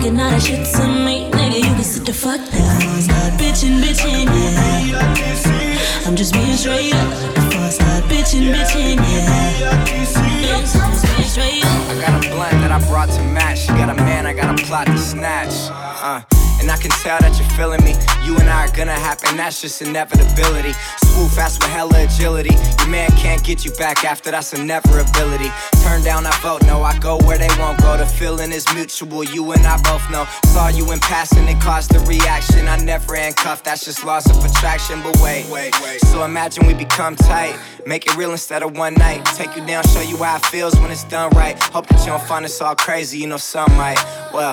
talking all that shit to me, nigga, you can sit the fuck down. Start bitching, bitching, yeah. I'm just being straight up. Before I start bitching, bitching, yeah. I got a blunt that I brought to match. Got a man, I got a plot to snatch. Uh. And I can tell that you're feeling me. You and I are gonna happen, that's just inevitability. Swoop fast with hella agility. Your man can't get you back after that's a never ability. Turn down, I vote no. I go where they won't go. The feeling is mutual, you and I both know. Saw you in passing, it caused a reaction. I never handcuffed, that's just loss of attraction. But wait, wait, wait. So imagine we become tight. Make it real instead of one night. Take you down, show you how it feels when it's done right. Hope that you don't find us all crazy, you know some might. Well,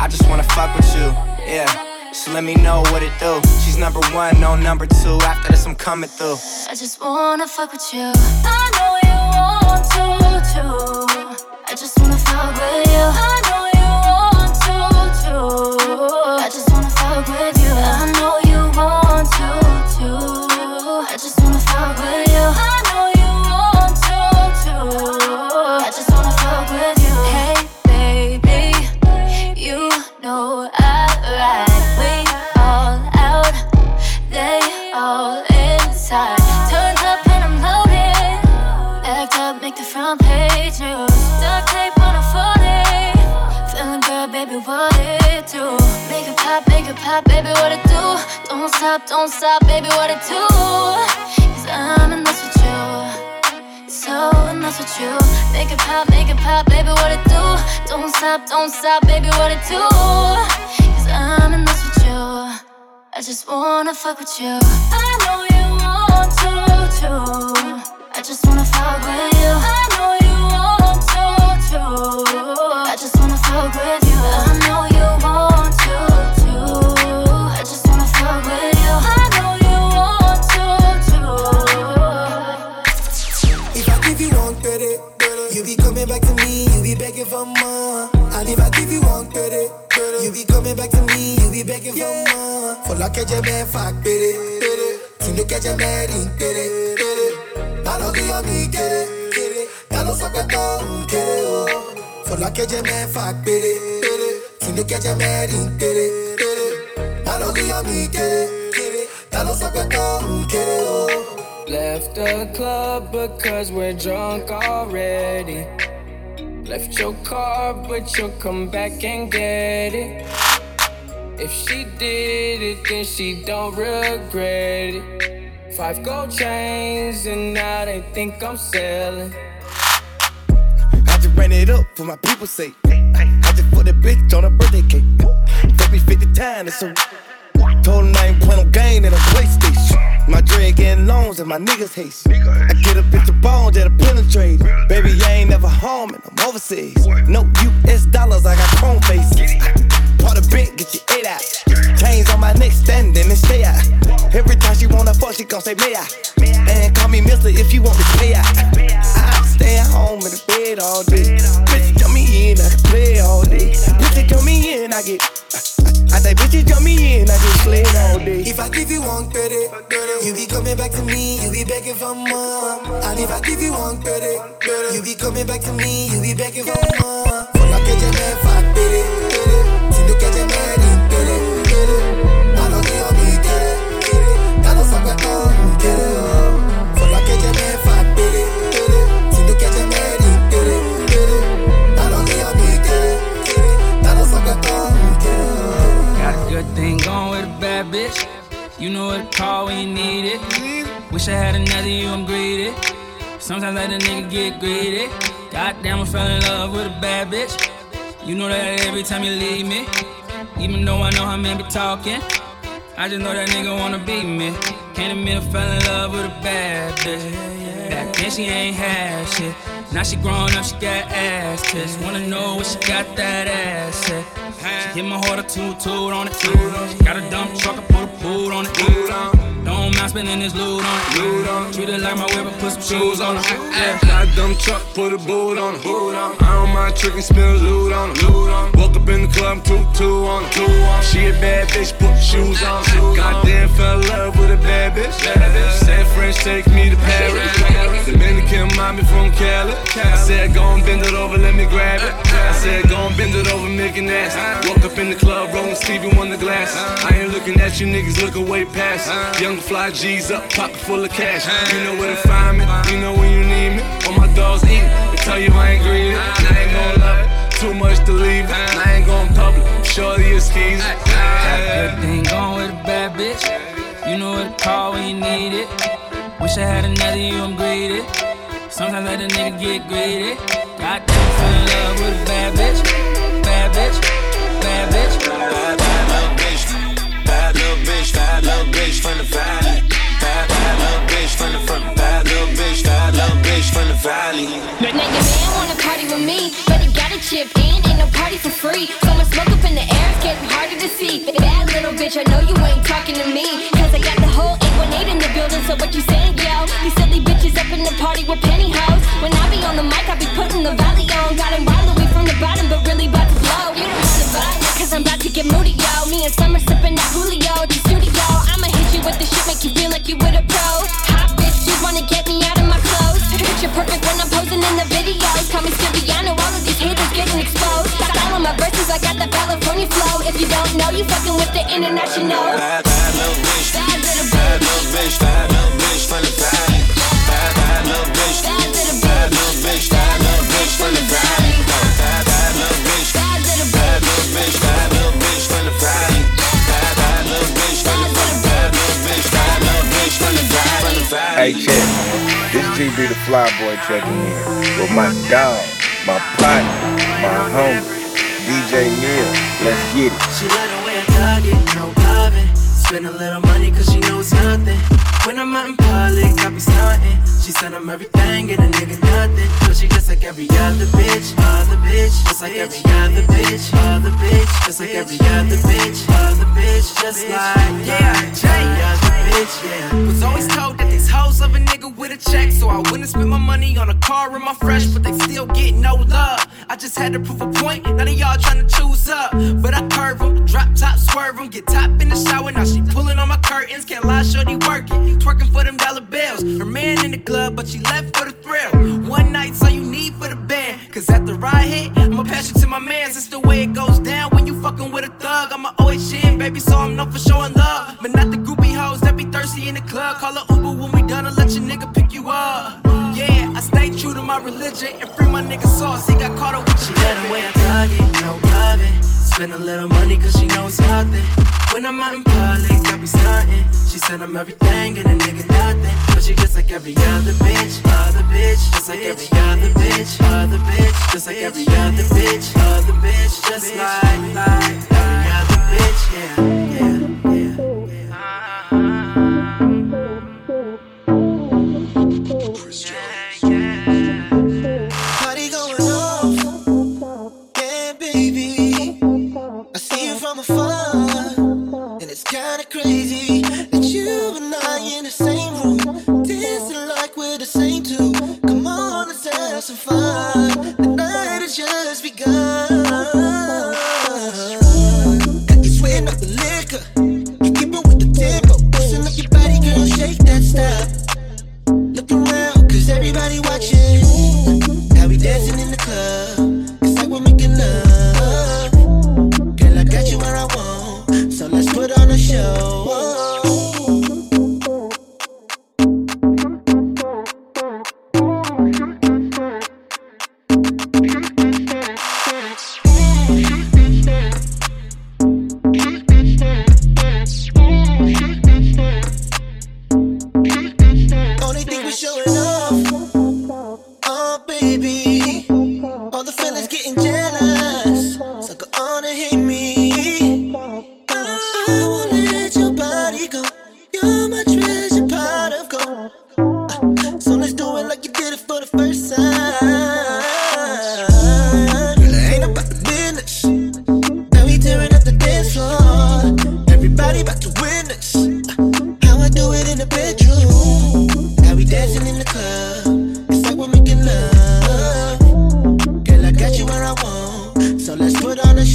I just wanna fuck with you, yeah. So let me know what it do. She's number one, no number two. After this, I'm coming through. I just wanna fuck with you. I know you want to too. I just wanna fuck with you. I know you want to too. I just wanna fuck with you. I know you want to too. I just wanna fuck with you. Stop, don't stop, baby, what it do? Cause I'm in love with you. So in love with you. Make it pop, make it pop, baby, what it do? Don't stop, don't stop, baby, what it do? Cause I'm in love with you. I just wanna fuck with you. I know you want to, too. I just wanna fuck with you. I know you want to, too. Begging for more. And if I give you one credit, you be coming back to me, you be begging for more. For like a jam fuck pere, tu ne que jam pere, Malo que yo mi quiere, ya lo sabe todo, quiere, oh. For like a jam fuck pere, tu ne que jam pere, Malo que yo mi quiere, ya lo sabe todo, quiere, oh. Left the club because we're drunk already. Left your car, but you'll come back and get it. If she did it, then she don't regret it. Five gold chains, and now they think I'm selling. I just ran it up for my people's sake. I just put a bitch on a birthday cake. Took me 50 times, so told him I ain't playing no game in a PlayStation. My dread getting loans and my niggas haste. I get a bitch of bones that I penetrate. Baby, I ain't never home and I'm overseas. No US dollars, I got chrome faces. Part a bent, get your eight out. Chains on my neck, standing and stay out. Every time she wanna fuck, she gon' say, May I? And call me Mister if you want to pay out. I stay at home in the bed all day. Bitch, jump me in, I can play all day. Bitch, come me in, I get. I say, bitch, jump me in, I get slid all day. If I give you one credit, you be coming back to me, you be begging for more. And if I give you one credit, you be coming back to me, you be begging for more. Que je me fa pere, si no que je bad bitch. You know what to call when you need it. Wish I had another you, I'm greedy. Sometimes I let a nigga get greedy. Goddamn, I fell in love with a bad bitch. You know that every time you leave me. Even though I know how men be talking. I just know that nigga wanna beat me. Can't admit I fell in love with a bad bitch. Back then she ain't had shit. Now she grown up, she got ass tits. Wanna know what she got that ass at. She hit my heart a toot toot on it. Got a dump truck, I put a boot on it. Mind spending this loot on it. Treat it like my I put some shoes on it. Yeah. Got a dumb truck, put a boot on it. I don't mind tricking, spin loot on it. Woke up in the club, two two on it. She a bad bitch, put shoes on. Goddamn, fell in love with a bad bitch. Said French take me to Paris. Dominican mommy from Cali. I said go and bend it over, let me grab it. I said go and bend it over, make it nasty. Woke up in the club, rolling Stevie on the glass. I ain't looking at you niggas, looking way past. Young fly G's up, pocket full of cash. You know where to find me, you know when you need me. All my dogs eat, they tell you I ain't greedy. I ain't gon' love it, too much to leave it. I ain't gon' public, shorty your skis. Got a good thing going with a bad bitch. You know what to call when you need it. Wish I had another you, I'm greedy. Sometimes let a nigga get greedy. Goddamn, fell in love with a bad bitch. Bad bitch, bad bitch. Bad bitch. Bitch. Bad little bitch from the valley. Bad, bad little bitch from the front. Bad little bitch. Bad little bitch from the valley. Now your man wanna party with me, but he gotta chip in, ain't no party for free. So much smoke up in the air, it's getting harder to see. Bad little bitch, I know you ain't talking to me. Cause I got the whole 818 in the building, so what you saying, yo? These silly bitches up in the party with pantyhose. When I be on the mic, I be putting the valley on. Got him wild we from the bottom, but really about to blow. You don't wanna it, cause I'm about to get moody, yo. Me and Summer sipping that Julio the studio. I'ma hit you with the shit, make you feel like you with a pro. Hot bitch, you wanna get me out of my clothes. Picture perfect when I'm posing in the videos. Call me Sylviano, all of these haters getting exposed. Got all of my verses, I got the California flow. If you don't know, you fucking with the international. Bad, bad. Bad bitch, bad bitch the valley. Bad, bad bitch. Bad bitch, bad bitch. Bad, bad bitch. Bad bitch, bad bitch Hey, check. This the checking in with my dog, my partner, my homie, DJ Neil. Let's get it. She like the way I dug it, no loving. Spend a little money cause she knows nothing. When I'm out in public, I be stunting. She said I'm everything and a nigga nothing. So she just like every other bitch, other bitch. Just like every other bitch, other bitch. Just like every other bitch, other bitch. Just like Yeah, Jay. Bitch, yeah. Was always told that these hoes love a nigga with a check, so I wouldn't spend my money on a car and my fresh, but they still get no love. I just had to prove a point, none of y'all trying to choose up. But I curve them, drop top, swerve them, get top in the shower, now she pulling on my curtains, can't lie, shorty working. Twerking for them dollar bills, her man in the club, but she left for the thrill. One night's all you need for the band, cause after I hit, I'ma pass you to my mans, it's the way it goes down when you fucking with a thug. I'ma always shit, baby, so I'm known for showing love. But not the groupie be thirsty in the club. Call a Uber when we done and let your nigga pick you up. Yeah, I stay true to my religion and free my nigga sauce. He got caught up with you. let the way I dug it, no loving. Spend a little money cause she knows nothing. When I'm out in public, I be stunting. She said I'm everything and a nigga nothing. But she just like every other bitch, other bitch. Just like every other bitch, other bitch. Just like every other bitch, other bitch. Just like, like every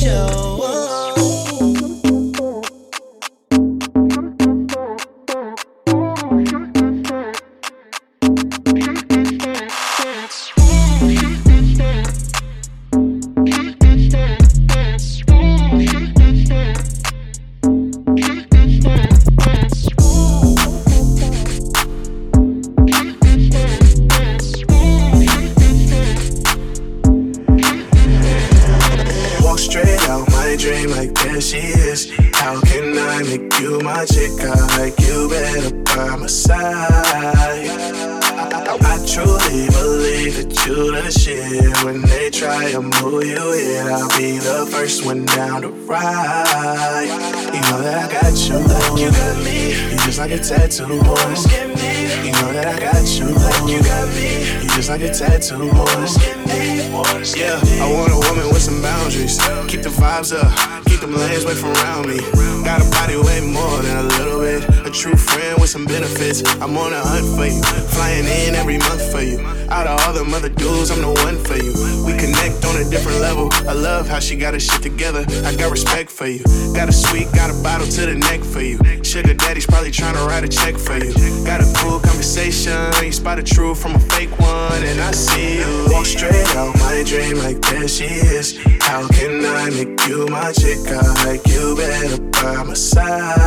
show. How she got her shit together. I got respect for you. Got a sweet, got a bottle to the neck for you. Sugar daddy's probably trying to write a check for you. Got a cool conversation, you spot a true from a fake one, and I see you. Walk straight out my dream like there she is. How can I make you my chick? I like you better by my side.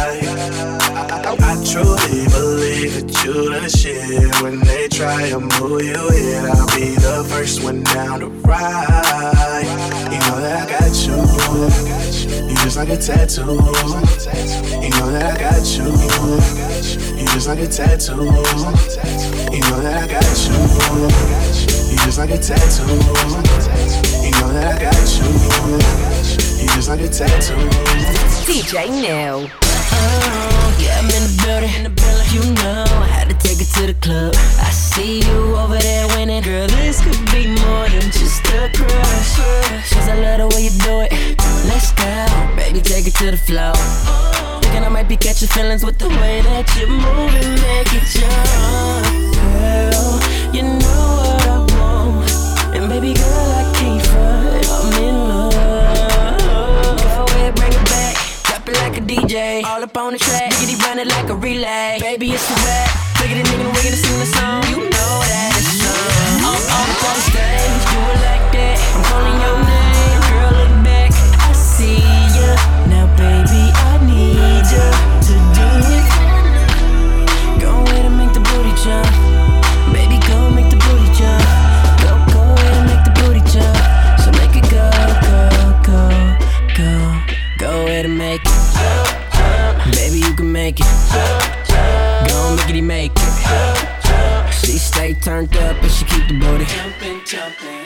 I, I truly believe that you the shit. When they try to move you in, I'll be the first one down to ride that I got you. You just like a tattoo. You know that I got you. You just like a tattoo. You know that I got you. You just like a tattoo. You know that I got you. You just like a tattoo. DJ New. Yeah, I'm in the building. You know I had to take it to the club. I see you over there winning, girl. This could be more than just a crush. Cause I love the way you do it. Let's go, baby, take it to the floor. Thinking I might be catching feelings with the way that you move and make it your own, girl. You know what I want, and baby girl, I can't front. I'm in. like a DJ. All up on the track, diggity running like a relay. Baby, it's the wet. Look at the nigga, we gonna sing the song. jumping.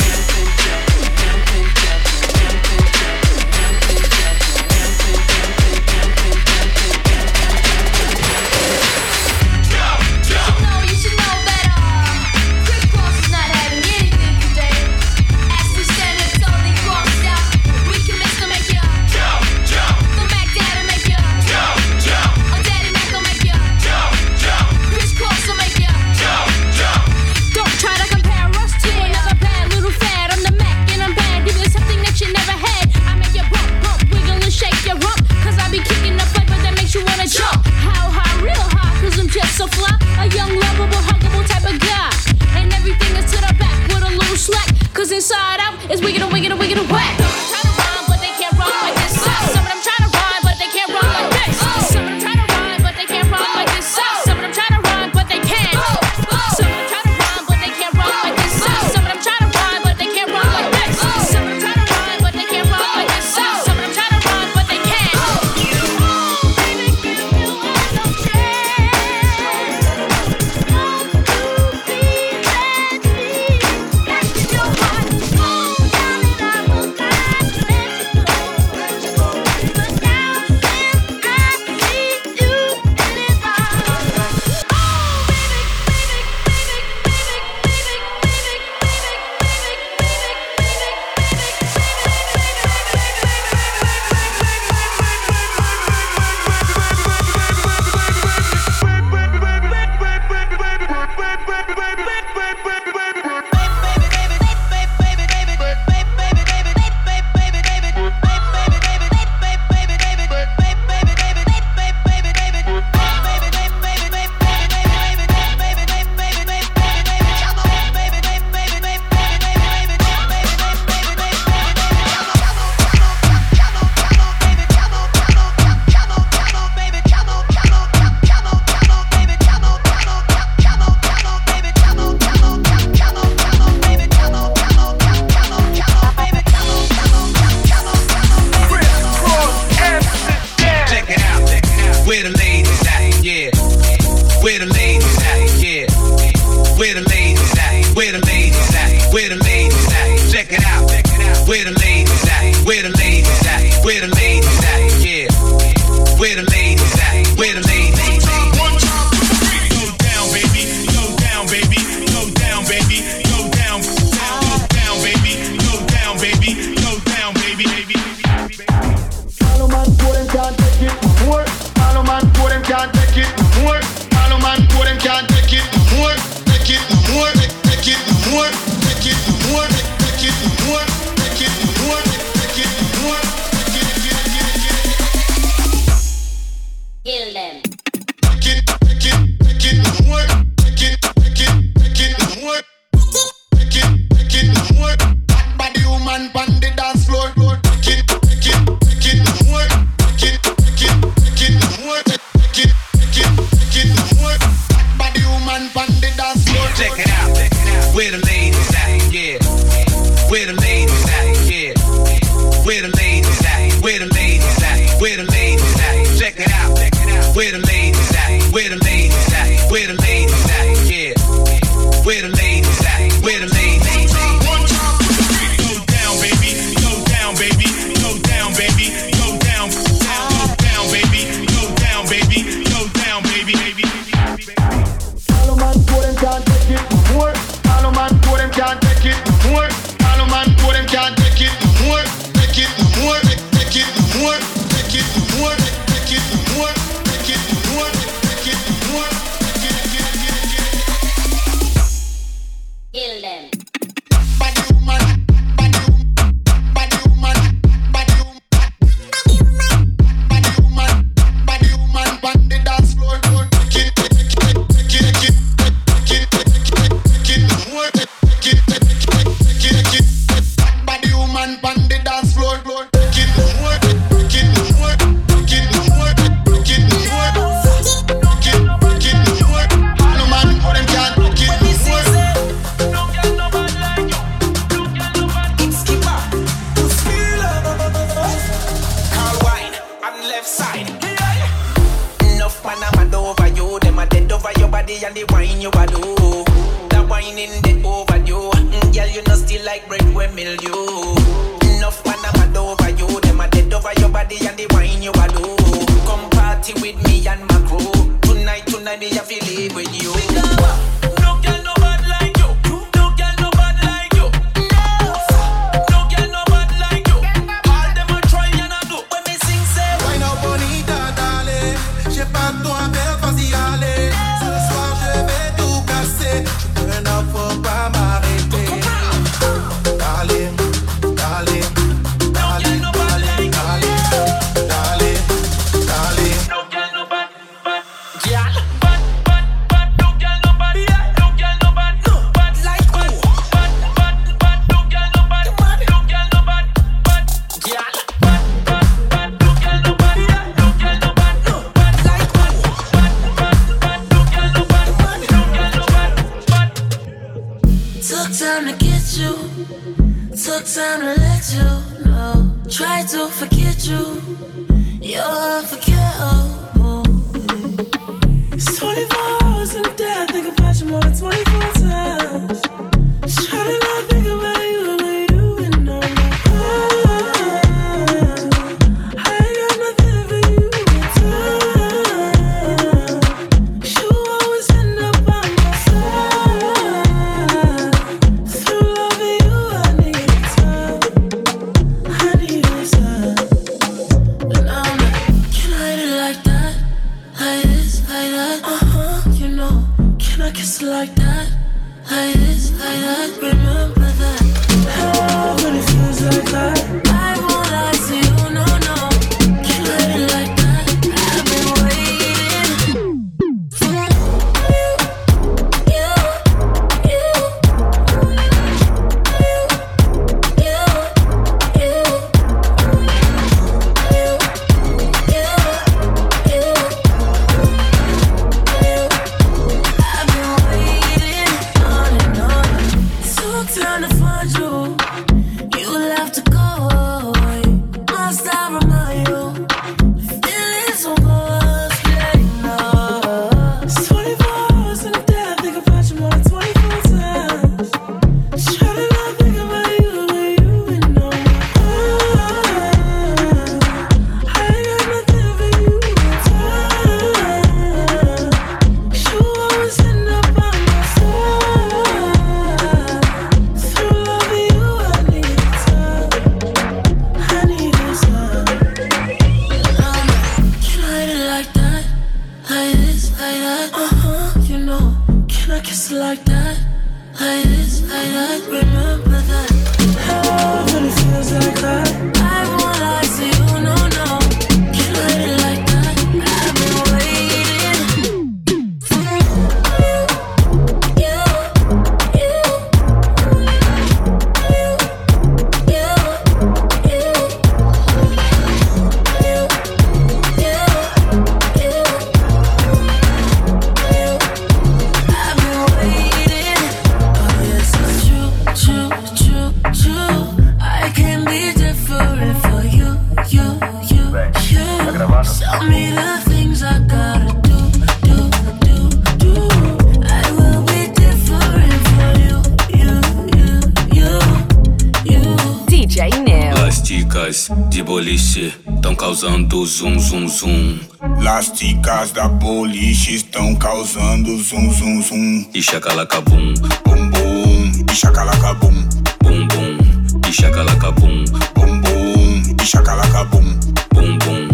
zum zum zum. Lasticas da boliche estão causando zum zum zum. E chacalaca bum, bum bum. E chacalaca bum, bum bum. E chacalaca bum, bum bum. E chacalaca bum, bum bum.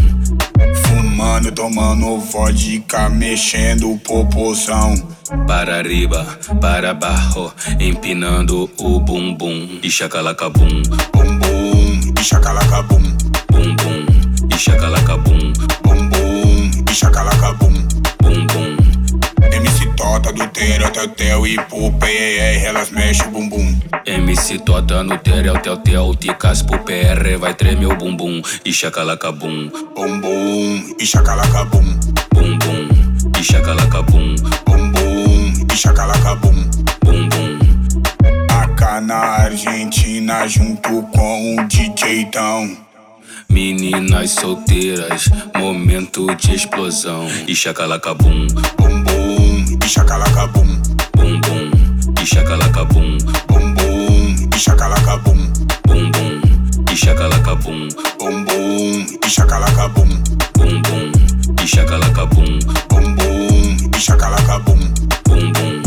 Fumando, tomando vodka, mexendo o popozão. Para riba, para barro, empinando o bumbum. E chacalaca bum, bum bum. E chacalaca bum, bum bum e chacalaca bum. Bum bum e chacalaca bum. Bum. MC Tota do Terel, Teltel e pro PER, elas mexem o bumbum. MC Tota no Terel, Teltel, Ticas pro PR, vai tremer o bumbum e chacalaca bum. Bum bum e chacalaca bum. Bum bum e chacalaca bum. Bum bum e chacalaca bum. Bum. AK na Argentina junto com o DJ Tão. Meninas solteiras, momento de explosão. E chacalacabum, bum bum, e chacalacabum, bum. Bum, e chacalacabum, bum bum, e chacalacabum, bum. Bum, e chacalacabum, bum bum, e chacalacabum, bum. Bum, e chacalacabum, bum bum, e chacalacabum, bum bum.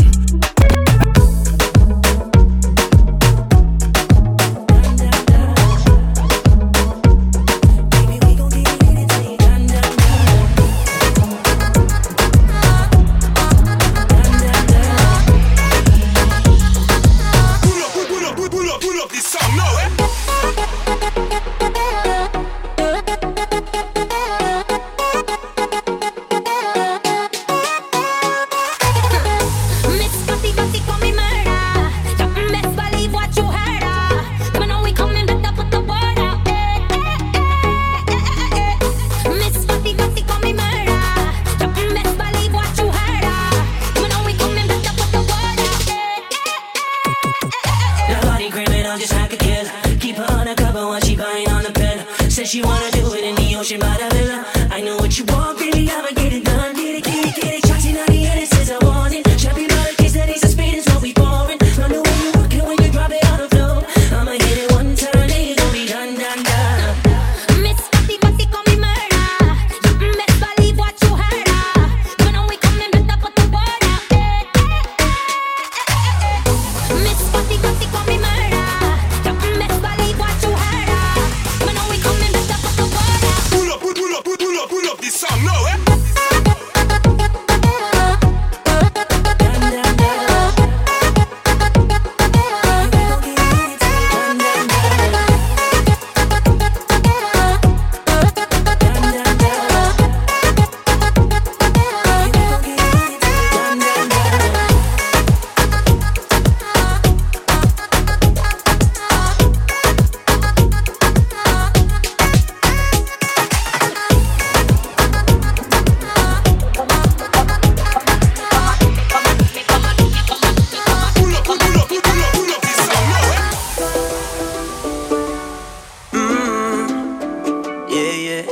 yeah.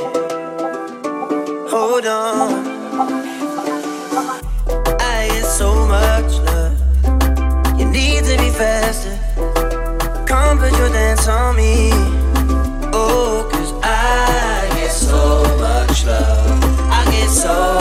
Hold on. I get so much love. You need to be faster. Come put your dance on me. Oh, cause I get so much love. I get so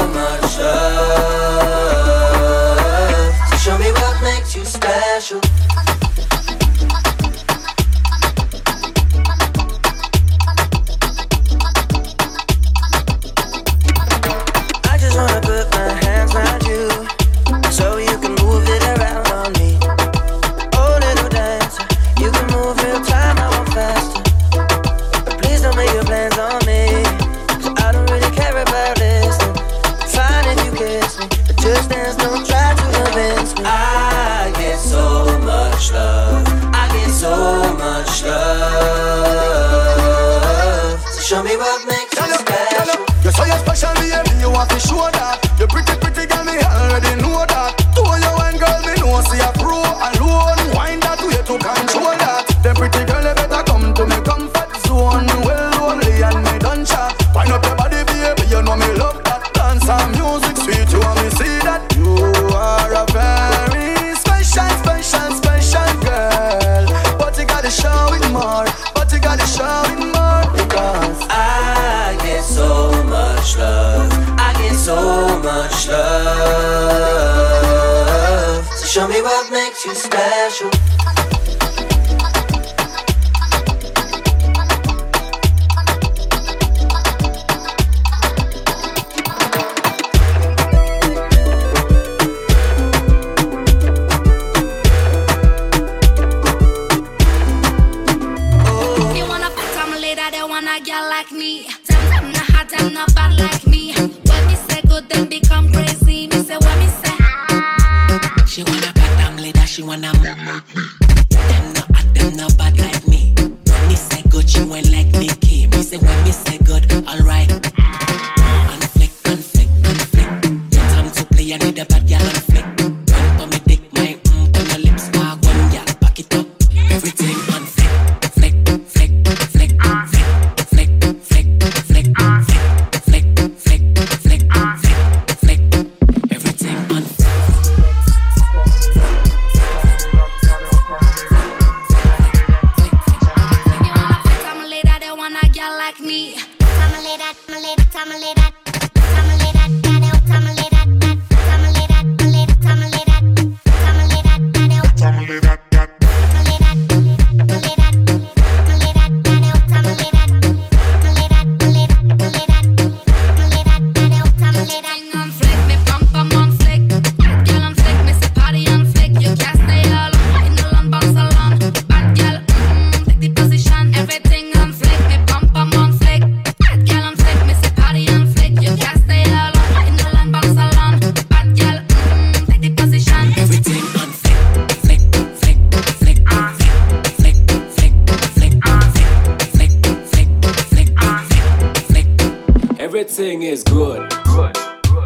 Everything is good. Good.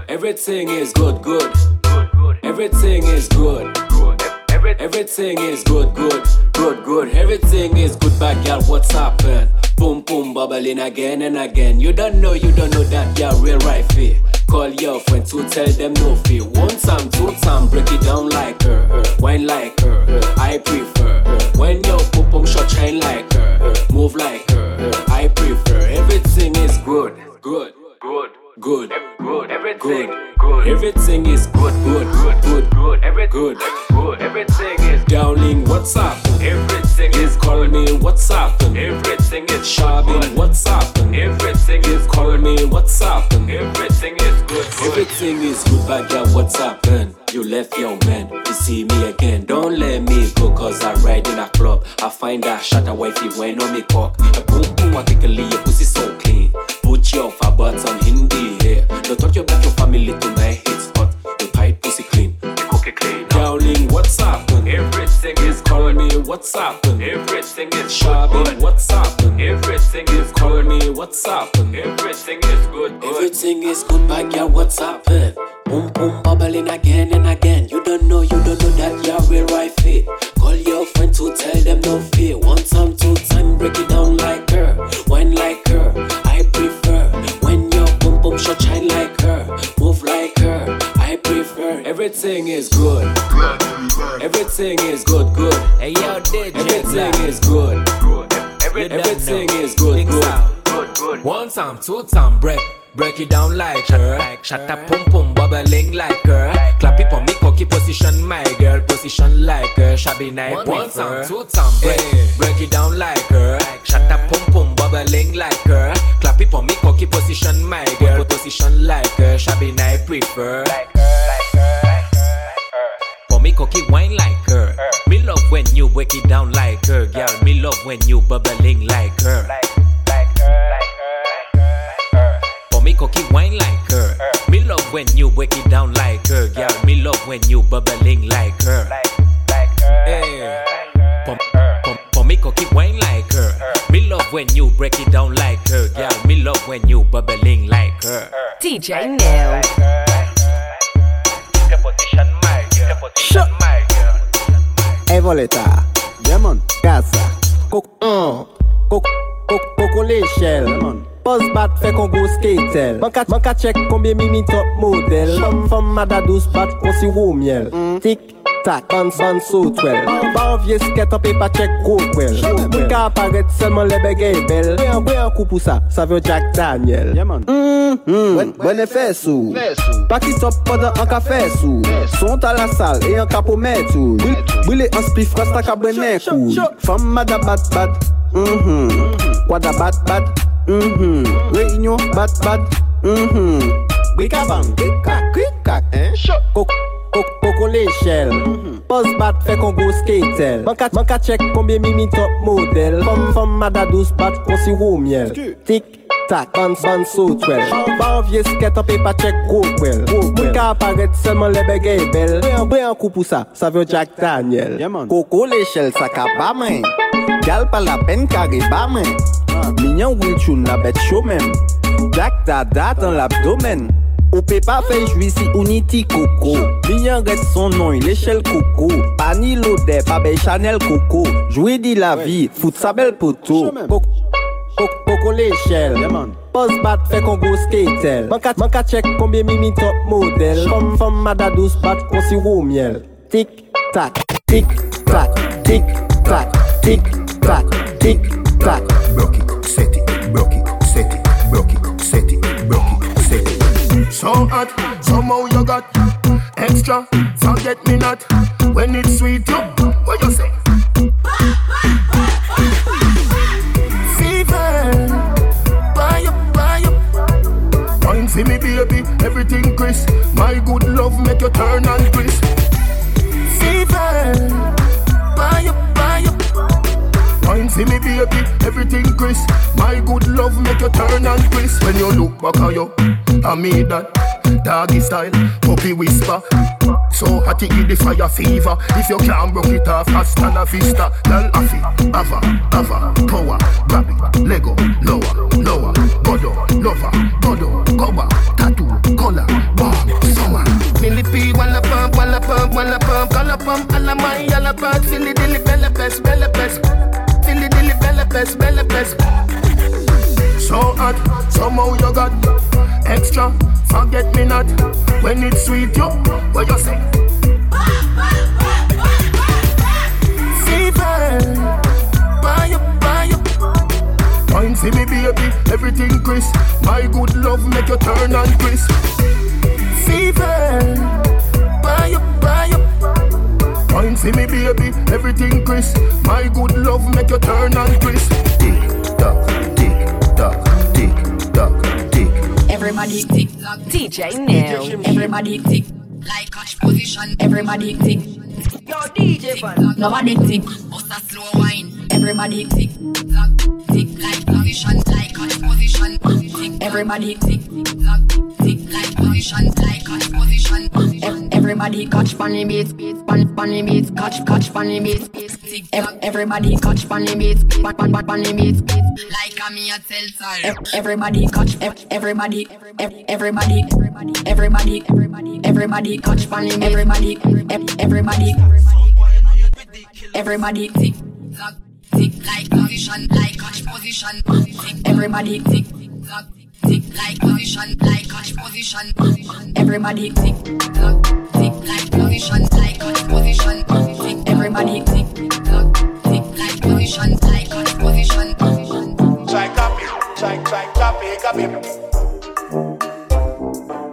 Everything is good, good. Everything is good. Everything is good, good, good, good. Everything is good, bad girl. What's happened? Boom, boom, bubbling again and again. You don't know, you don't know that you're real right. Call your friend to tell them no fear. One time, two time, break it down like her, her. wine like her. I prefer when your pum shot shine like her, move like her. I prefer everything is good, good, good, good, good, everything, good. Everything is good, good, good, good, good, everything, good, good. Everything is darling. What's up? Everything is call me. What's up? Everything is shopping. What's up? Everything is call me. What's up? Everything is good. Everything is good, girl. What's happened? You left your man to see me again. Don't let me go, cause I ride in a club. I find a shot a wifey when on me cock. A boom boom, I think your pussy so clean. Put your fat butts on Hindi here. Don't talk about your family tonight, it's hot. Your tight pussy clean, your cookie clean. Darling, what's happened? Everything calling me, what's happened? Everything is shopping, what's happened? Everything is calling me, what's happened? Everything is good, good. Everything is good, my girl, what's happened? Boom boom bubbling again and again. You don't know, you don't know that you're real right fit. Call your friend to tell them no fear. One time, two time, break it down like her, wine like her. I prefer when your boom boom shot shine everything is good. Everything is good, good. Hey yo, did everything is good. Everything is good, good. One time, two time, break. Break it down like her. Shut up, pum pum, bubbling like her. Clap it for me, cocky position, my girl. Position like her. Shabby night, one time, two eh, time, break. Break it down like her. Shut up, pum pum, bubbling like her. Clap it for me, cocky position, my girl. Position like her. Shabby night, prefer. For me, cocky wine like her. Me love when you break it down like her, girl. Me love when you bubbling like her. For me, cocky wine like her. Me love when you break it down like her, girl. Me love when you bubbling like her. Hey. For, for, for me, cocky wine like her. Me love when you break it down like her, girl. Me love when you bubbling like her. DJ Neil. Shut Evoleta, Yemon, Gaza, Kokon, Kokon l'échelle, Poz bat fè kon go skatel Man ka chek konbyen mimi top model. Fom fom mada dos bat kon si wou miel Tik tac, ban ban sou twel. Ban vie sket an pe pa chek kou kwel. Mwen ka aparet selman lebe gey bel. Mwen an kou pou sa, sa vyo Jack Daniel. Mwen e fè sou. Paki top podan an ka fè sou. Sont a la sal e an ka pou mè tou Bwile an spi rasta ka brene kou Fam mada bat bat. Mm-hmm. Mm-hmm. Kwada bat bat. Mm-hmm. Reynyon bat bat. Brika bang, brika, krika, kok koko le chel Boz bat fe kon go skatel Man ka chek konbye mimi top model Fom fom madadous bat kon si wou miel Tik tak, ban ban sou twel. Ban vie sket an pe pa chek go kwel Moun ka aparet selman lebe gey bel Bre an kou pou sa, sa vyo Jack Daniel. Koko le sa ka ba men Gal pa la pen kare ba men Minyan wil choun la bet show men Jack da da dan l'abdomen. Ou pe pa fe jwi si ou niti koko. Li yon ret son non, il echel koko. Pa ni lode, pa chanel koko. Jwi di la vi, fout sa bel poto Koko le echel bat fe kongo skatel. Man ka chek mimi top model. Fom fom madadous bat kon siro miel. Tik tak, tik tak, tik tak, tik tak, tik tak. Blok it, set it, blok it, So hot, somehow you got extra. Forget me not when it's sweet. You, what you say? For me, baby, everything crisp. My good love make you turn and crisp. Fever, See me baby, everything crisp. My good love make you turn and crisp When you look back at you, I mean that Doggy style, puppy whisper. So hot it the fire fever. If you can't broke it off, hasta la vista. Girl, afi, ava, ava, power. Grab it, lego, lower, lower. Godo, lover, godo, cover. Tattoo, color, bomb, summer. Millie P, walla pump, walla pump, walla pump. Color pump, alla my, all alla pump. Silly dilly, bella best, bella best belly pest, belly pest. So hot, somehow you got extra. Forget me not when it's sweet, yo. What you say? Fever, buy you, buy you. Wine see me, baby, everything crisp. My good love make you turn and crisp. Fever, buy you, buy you. Wine for me, baby, everything crisp. My good love make you turn and crisp. Tick tock, tick tock, tick tock, tick. Everybody tick tock, DJ now. Everybody tick like catch position. Everybody tick. Yo DJ fan, nobody tick. Bust a slow wine. Everybody tick tock, tick like position, like catch position. Everybody tick tock, tick like position, like catch position. Everybody catch funny beats, beats, fun, funny beats, catch, catch funny beats. Everybody catch funny beats, fun, fun, funny beats. Like I'm here tell time. Everybody catch, everybody, everybody, everybody, everybody, everybody catch funny, everybody, everybody, everybody, tick, tock, tick, like position, like catch position. Everybody, tick, tick like position, like catch position. Everybody tick tock like position like position tick everybody tick clock tick. Like position icon position try copy try try copy copy.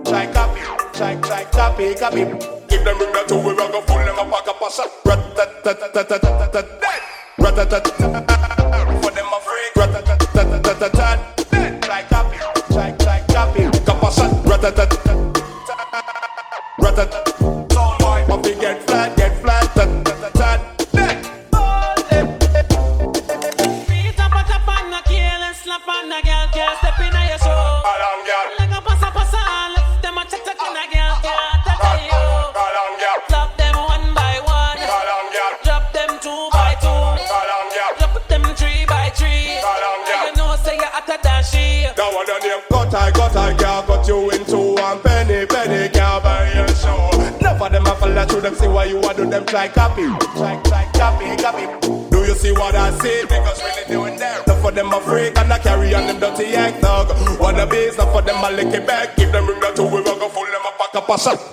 Try copy try try copy copy. Give them in the two we go full them up a pass rat tat tat tat tat tat rat tat copy, like, like, copy, copy. Do you see what I see? Niggas really doing that. Enough for them a freak and I carry on them dirty act dog. Wanna be, enough for them a lick it. Give them ring that two, we go full them a pack a pass.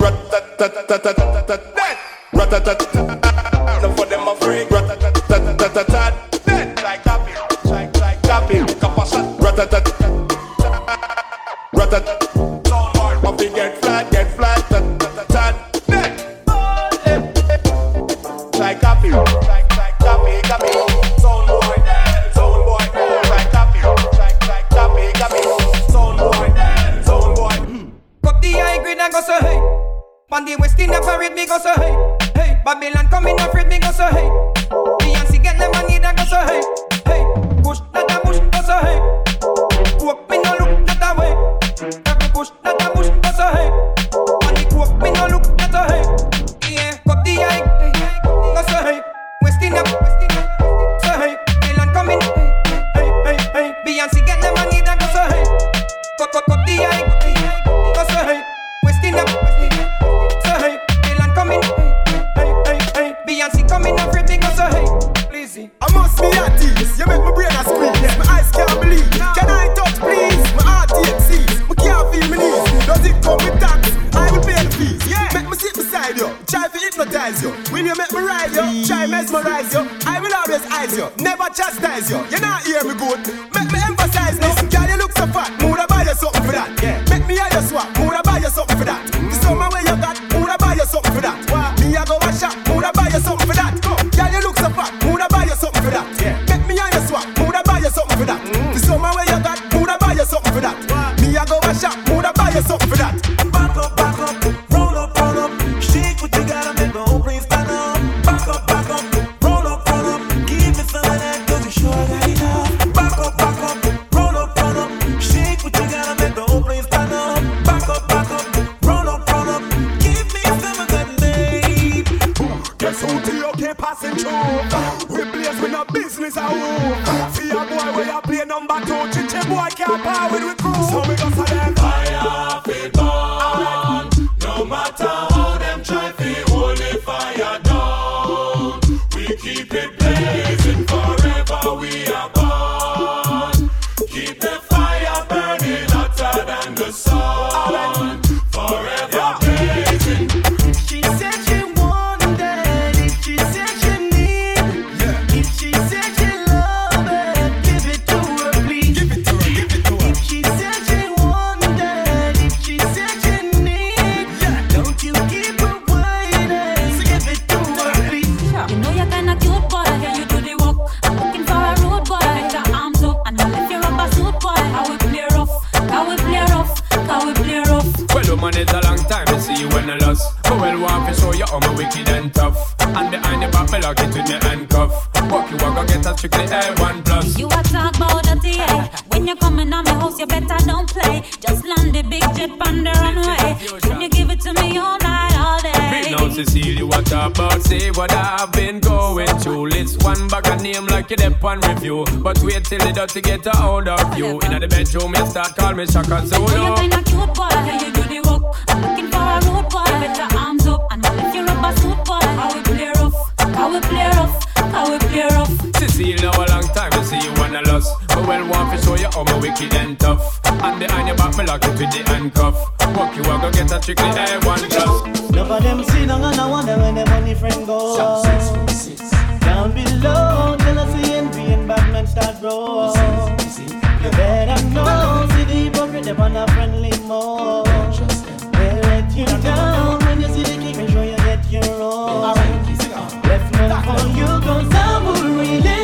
Like you dep on review. But wait till the dirty get a hold of you. In the bedroom, you start call me Shaka you Zulu. kinda cute boy, how you do the work. I'm looking for a road boy, better arms up and if you rubber suit boy. How we play rough, how we play rough, how we play rough. Cecile, now a long time to see you wanna lust. But well, want to show you how my wicked and tough. And behind your back, me lock it with the handcuff. Walk you walk, go get a strictly A1 plus. Enough of them sit down and I wonder when them money friend go. Down below, jealousy and envy and start grow. You better know, see the hypocrite them on a friendly mode. They let you down when you see the king, make sure you get your own. Left none for you, cause I would really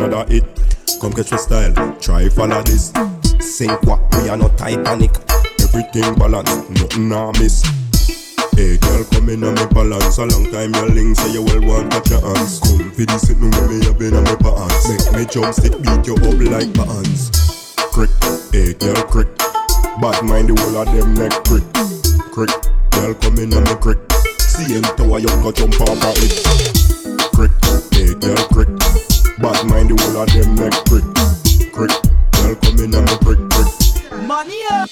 another hit. Come catch your style, try follow this. Sink what we are not Titanic. Everything balance, nothing I miss. Hey girl, come in on me balance. A long time your link say you well want your hands. Come for this sitting with me up in on me pants. Make me jump stick beat you up like bands. Crick, hey girl, crick. Bad mind the whole of them neck crick, crick. Girl, come in on me crick. See him tower you go jump off of it. Crick, hey girl, crick. Bad mind the whole of them neck crick, crick. Girl, come in on me crick, crick. Money up.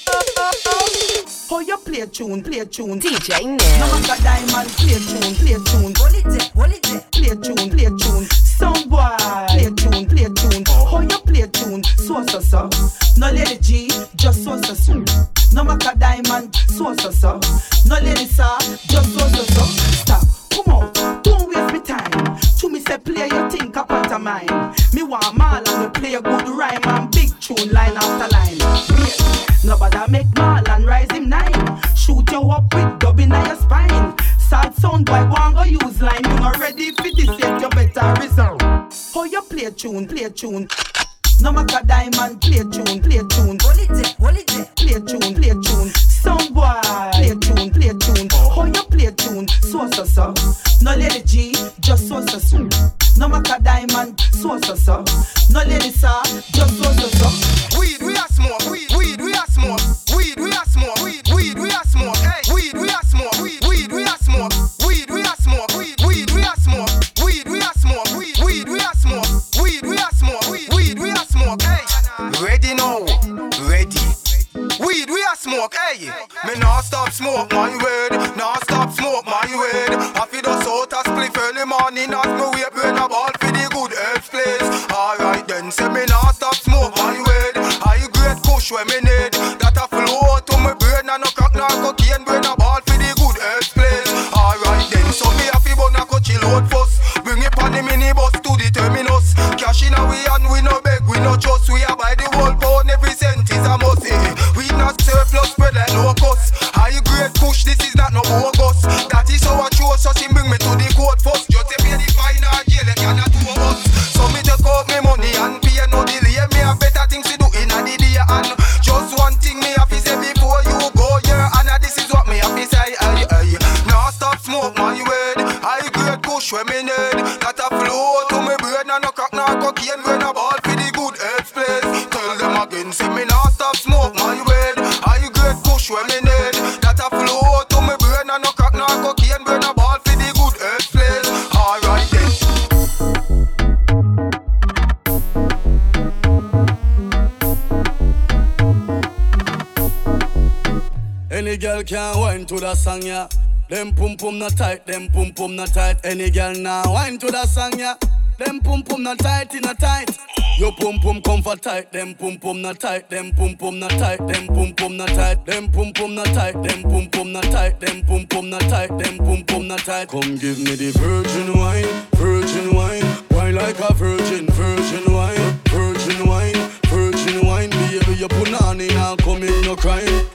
How you play tune, play tune. DJ No matter diamond, play tune, play tune. Hold it there, hold it there. Play tune, play tune. Some boy, play tune, play tune. How you play tune? So so so. No lady G, just so so so. No matter diamond, so so so. No lady sir, just so so so. Stop, come out, don't waste me time. Me play your think up at mine. Me want Marlon to play a good rhyme and big tune line after line. Wait, nobody make Marlon rise him nine. Shoot you up with dubbing on your spine. Sad sound boy, and go use line. You not ready for this yet, you better reserve. How you play tune, play tune. No matter diamond, play tune, play tune. Hold it there, hold it there. Play tune, play tune. Sound boy, play tune, play tune. How you play tune, so so so. No No lady G, just so so so. No maca diamond, so so so. No lady sir, just so so so. Girl can wine to that song, yeah. Them pum pum not tight, them pum pum not tight. Any girl now wine to that song, yeah. Them pum pum not tight, a tight. Your pum pum comfort tight, them pum pum not tight, them pum pum not tight, them pum pum not tight, them pum pum not tight, them pum pum not tight, them pum pum not tight, them pum pum not tight. Come give me the virgin wine, virgin wine, wine like a virgin, virgin wine, virgin wine, virgin wine. Baby, you put on in and come in no crime.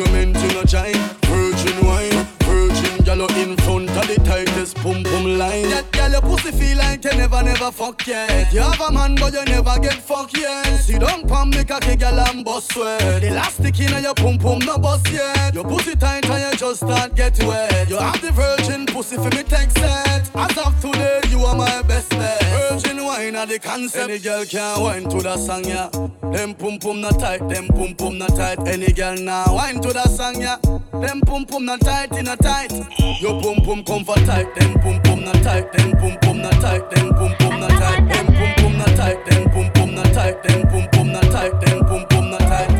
Argument you no chine. Virgin wine, virgin gal in front line. That gal your pussy feel like you never never fuck yet. You have a man but you never get fuck yet. Don't pump me cocky gal and bust sweat. Elastic in your pum pum no bust yet. Your pussy tight and you just start get wet. You have the virgin pussy for me text set. As of today you are my best bet. Virgin wine are the concept. Any girl can wine to that song yeah. Them pum pum not tight, them pum pum not tight. Any girl now wine to that song yeah. Them pum pum not tight in a tight. Your pum pum comfort tight, them pum pum not tight, them pum pum not tight, them pum pum not tight, them pum pum not tight, them pum pum not tight, pum pum not tight, pum pum not tight.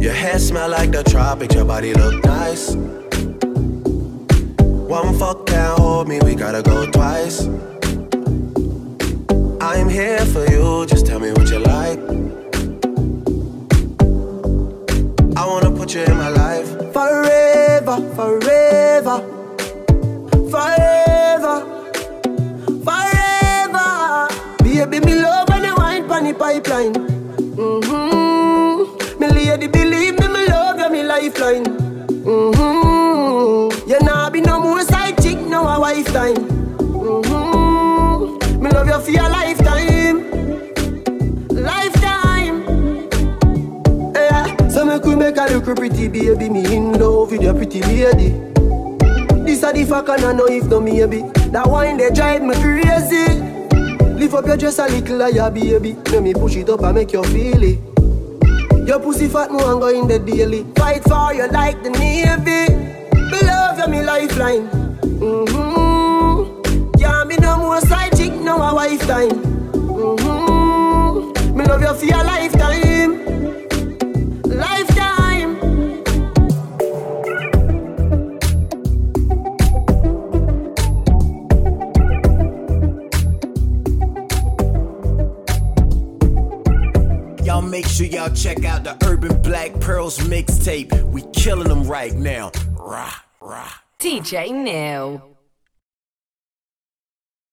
Your hair smell like the tropics, your body look nice. One fuck can't hold me, we gotta go twice. I'm here for you, just tell me what you like. I wanna put you in my life. Forever, forever, forever, forever. Baby, me love when you wine pon the pipeline. Look pretty baby, me in love with your pretty lady. This a the fuck and I know if no maybe. That wine they drive me crazy. Lift up your dress a little higher, baby. Let me push it up and make you feel it. Your pussy fat, no go in the daily. Fight for you like the navy. Me love you, me lifeline. Mm-hmm. Can't be no more side chick, no a wife time. Mm-hmm. Me love you for your. Lifetime. Make sure y'all check out the Urban Black Pearls mixtape. We killing them right now. Rah, rah. DJ New.